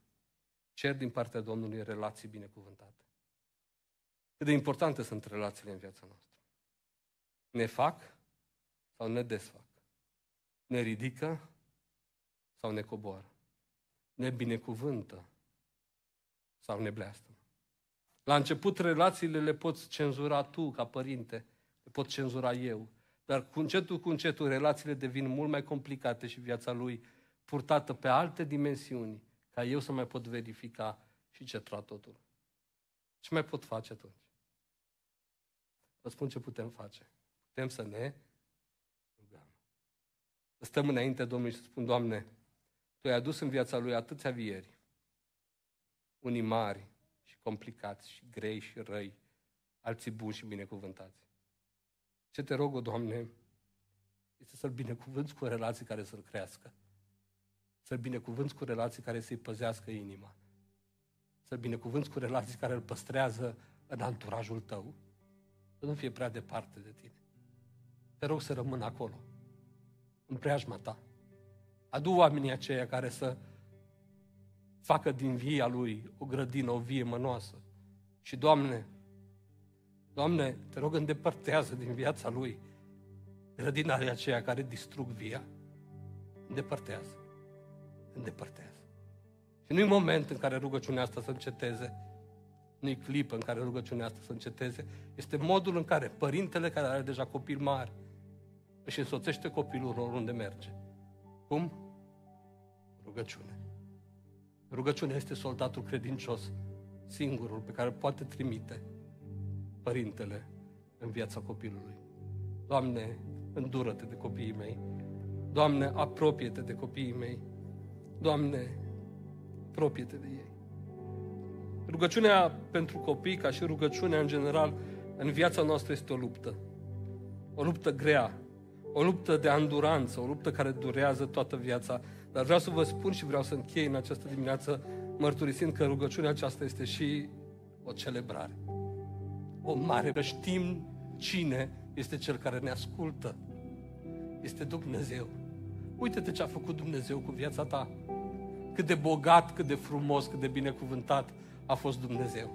cer din partea Domnului relații binecuvântate. Cât de importante sunt relațiile în viața noastră. Ne fac sau ne desfac. Ne ridică sau ne coboară. Ne binecuvântă sau ne bleastă. La început relațiile le poți cenzura tu ca părinte, le pot cenzura eu. Dar cu încetul cu încetul relațiile devin mult mai complicate și viața lui purtată pe alte dimensiuni, ca eu să mai pot verifica și ce totul. Ce mai pot face atunci? Vă spun ce putem face. Putem să ne rugăm. Să stăm înainte Domnului și să spun, Doamne, Tu ai adus în viața lui atâția vieri, unii mari și complicați și grei și răi, alții buni și binecuvântați. Ce te rog, Doamne, este să-L binecuvânți cu relații care să-L crească. Să-L binecuvânți cu relații care să-i păzească inima. Să-L binecuvânți cu relații care îl păstrează în anturajul Tău. Să nu fie prea departe de Tine. Te rog să rămână acolo, în preajma Ta. Adu oamenii aceia care să facă din via Lui o grădină, o vie mănoasă. Și, Doamne, Doamne, te rog, îndepărtează din viața Lui grădinarii aceia care distrug via, îndepărtează. Îndepărtează. Și nu-i moment în care rugăciunea asta să înceteze, nu-i clipă în care rugăciunea asta să înceteze, este modul în care părintele care are deja copil mari își însoțește copilul oriunde merge. Cum? Rugăciune. Rugăciunea este soldatul credincios, singurul pe care poate trimite părintele în viața copilului. Doamne, îndură-te de copiii mei. Doamne, apropie-te de copiii mei. Doamne, apropie-te de ei. Rugăciunea pentru copii, ca și rugăciunea în general, în viața noastră este o luptă. O luptă grea, o luptă de anduranță, o luptă care durează toată viața. Dar vreau să vă spun și vreau să închei în această dimineață mărturisind că rugăciunea aceasta este și o celebrare. O mare, că știm cine este cel care ne ascultă. Este Dumnezeu. Uite-te ce a făcut Dumnezeu cu viața ta. Cât de bogat, cât de frumos, cât de binecuvântat a fost Dumnezeu.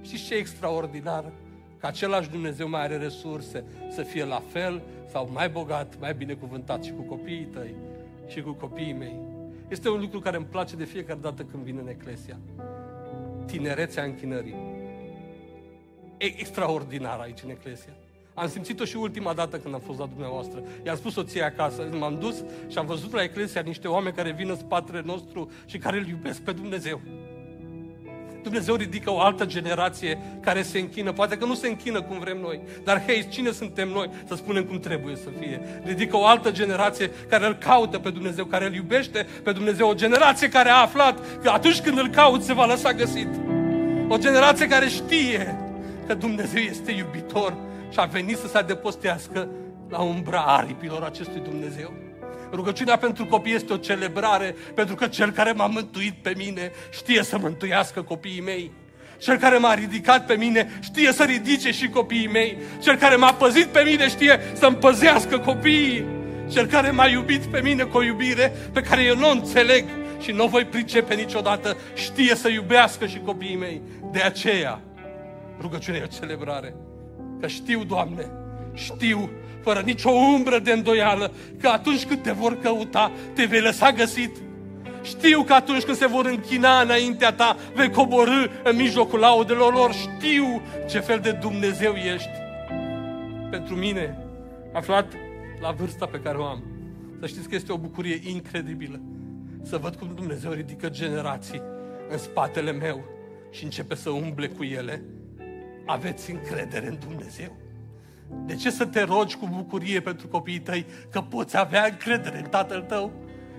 Și ce extraordinar că același Dumnezeu mai are resurse să fie la fel sau mai bogat, mai binecuvântat și cu copiii tăi și cu copiii mei. Este un lucru care îmi place de fiecare dată când vin în Eclesia. Tinerețea închinării. E extraordinar aici în Eclesia. Am simțit-o și ultima dată când am fost la dumneavoastră. I-am spus soției acasă, m-am dus și am văzut la Eclesia niște oameni care vin în spatele nostru și care îl iubesc pe Dumnezeu. Dumnezeu ridică o altă generație care se închină. Poate că nu se închină cum vrem noi, dar hei, cine suntem noi să spunem cum trebuie să fie? Ridică o altă generație care îl caută pe Dumnezeu, care îl iubește pe Dumnezeu. O generație care a aflat că atunci când îl caut se va lăsa găsit. O generație care știe că Dumnezeu este iubitor și a venit să se adepostească la umbra aripilor acestui Dumnezeu. Rugăciunea pentru copii este o celebrare, pentru că Cel care m-a mântuit pe mine știe să mântuiască copiii mei. Cel care m-a ridicat pe mine știe să ridice și copiii mei. Cel care m-a păzit pe mine știe să-mi păzească copiii. Cel care m-a iubit pe mine cu o iubire pe care eu nu o înțeleg și nu o voi pricepe niciodată, știe să iubească și copiii mei. De aceea, rugăciunea e o celebrare. Că știu, Doamne, știu fără nicio umbră de îndoială, că atunci când te vor căuta, te vei lăsa găsit. Știu că atunci când se vor închina înaintea ta, vei coborâ în mijlocul laudelor lor. Știu ce fel de Dumnezeu ești. Pentru mine, aflat la vârsta pe care o am, să știți că este o bucurie incredibilă să văd cum Dumnezeu ridică generații în spatele meu și începe să umble cu ele. Aveți încredere în Dumnezeu. De ce să te rogi cu bucurie pentru copiii tăi că poți avea încredere în tatăl tău?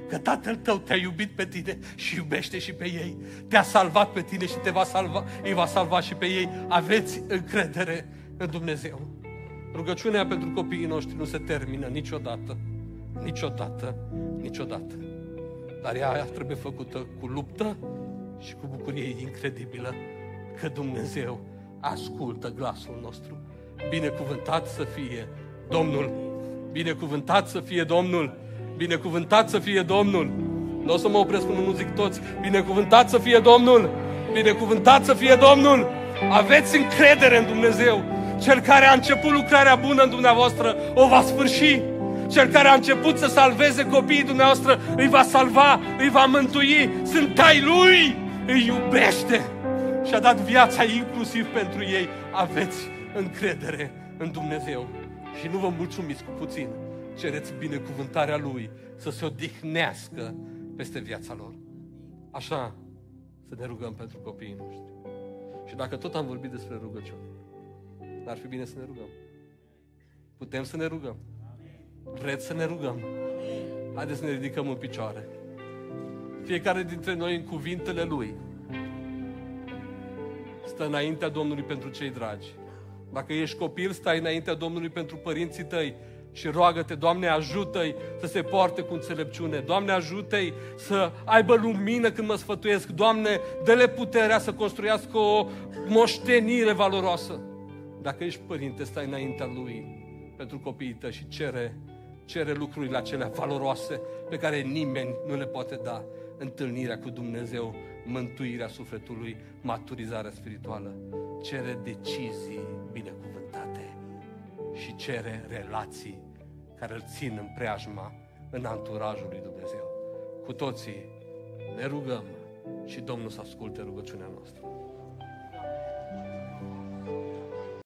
Că tatăl tău te-a iubit pe tine și iubește și pe ei. Te-a salvat pe tine și te va salva, îi va salva și pe ei. Aveți încredere în Dumnezeu. Rugăciunea pentru copiii noștri nu se termină niciodată. Niciodată. Niciodată. Dar ea trebuie făcută cu luptă și cu bucurie incredibilă că Dumnezeu ascultă glasul nostru Binecuvântat să fie Domnul. Binecuvântat să fie Domnul. Binecuvântat să fie Domnul. Nu o să mă opresc până nu zic toți. Binecuvântat să fie Domnul. Binecuvântat să fie Domnul. Aveți încredere în Dumnezeu. Cel care a început lucrarea bună în dumneavoastră o va sfârși. Cel care a început să salveze copiii dumneavoastră îi va salva, îi va mântui. Sunt ai Lui, îi iubește și a dat viața inclusiv pentru ei. Aveți încredere în Dumnezeu și nu vă mulțumiți cu puțin. Cereți binecuvântarea Lui să se odihnească peste viața lor. Așa să ne rugăm pentru copiii noștri. Și dacă tot am vorbit despre rugăciune, ar fi bine să ne rugăm. Putem să ne rugăm. Vreți să ne rugăm? Haideți să ne ridicăm în picioare. Fiecare dintre noi în cuvintele Lui stă înaintea Domnului pentru cei dragi. Dacă ești copil, stai înaintea Domnului pentru părinții tăi și roagă-te, Doamne, ajută-i să se poarte cu înțelepciune. Doamne, ajută-i să aibă lumină când mă sfătuiesc. Doamne, dă-le puterea să construiască o moștenire valoroasă. Dacă ești părinte, stai înaintea Lui pentru copiii tăi și cere, cere lucrurile acelea valoroase pe care nimeni nu le poate da. Întâlnirea cu Dumnezeu, mântuirea sufletului, maturizarea spirituală. Cere decizii binecuvântate și cere relații care îl țin în preajma, în anturajul lui Dumnezeu. Cu toții ne rugăm și Domnul să asculte rugăciunea noastră.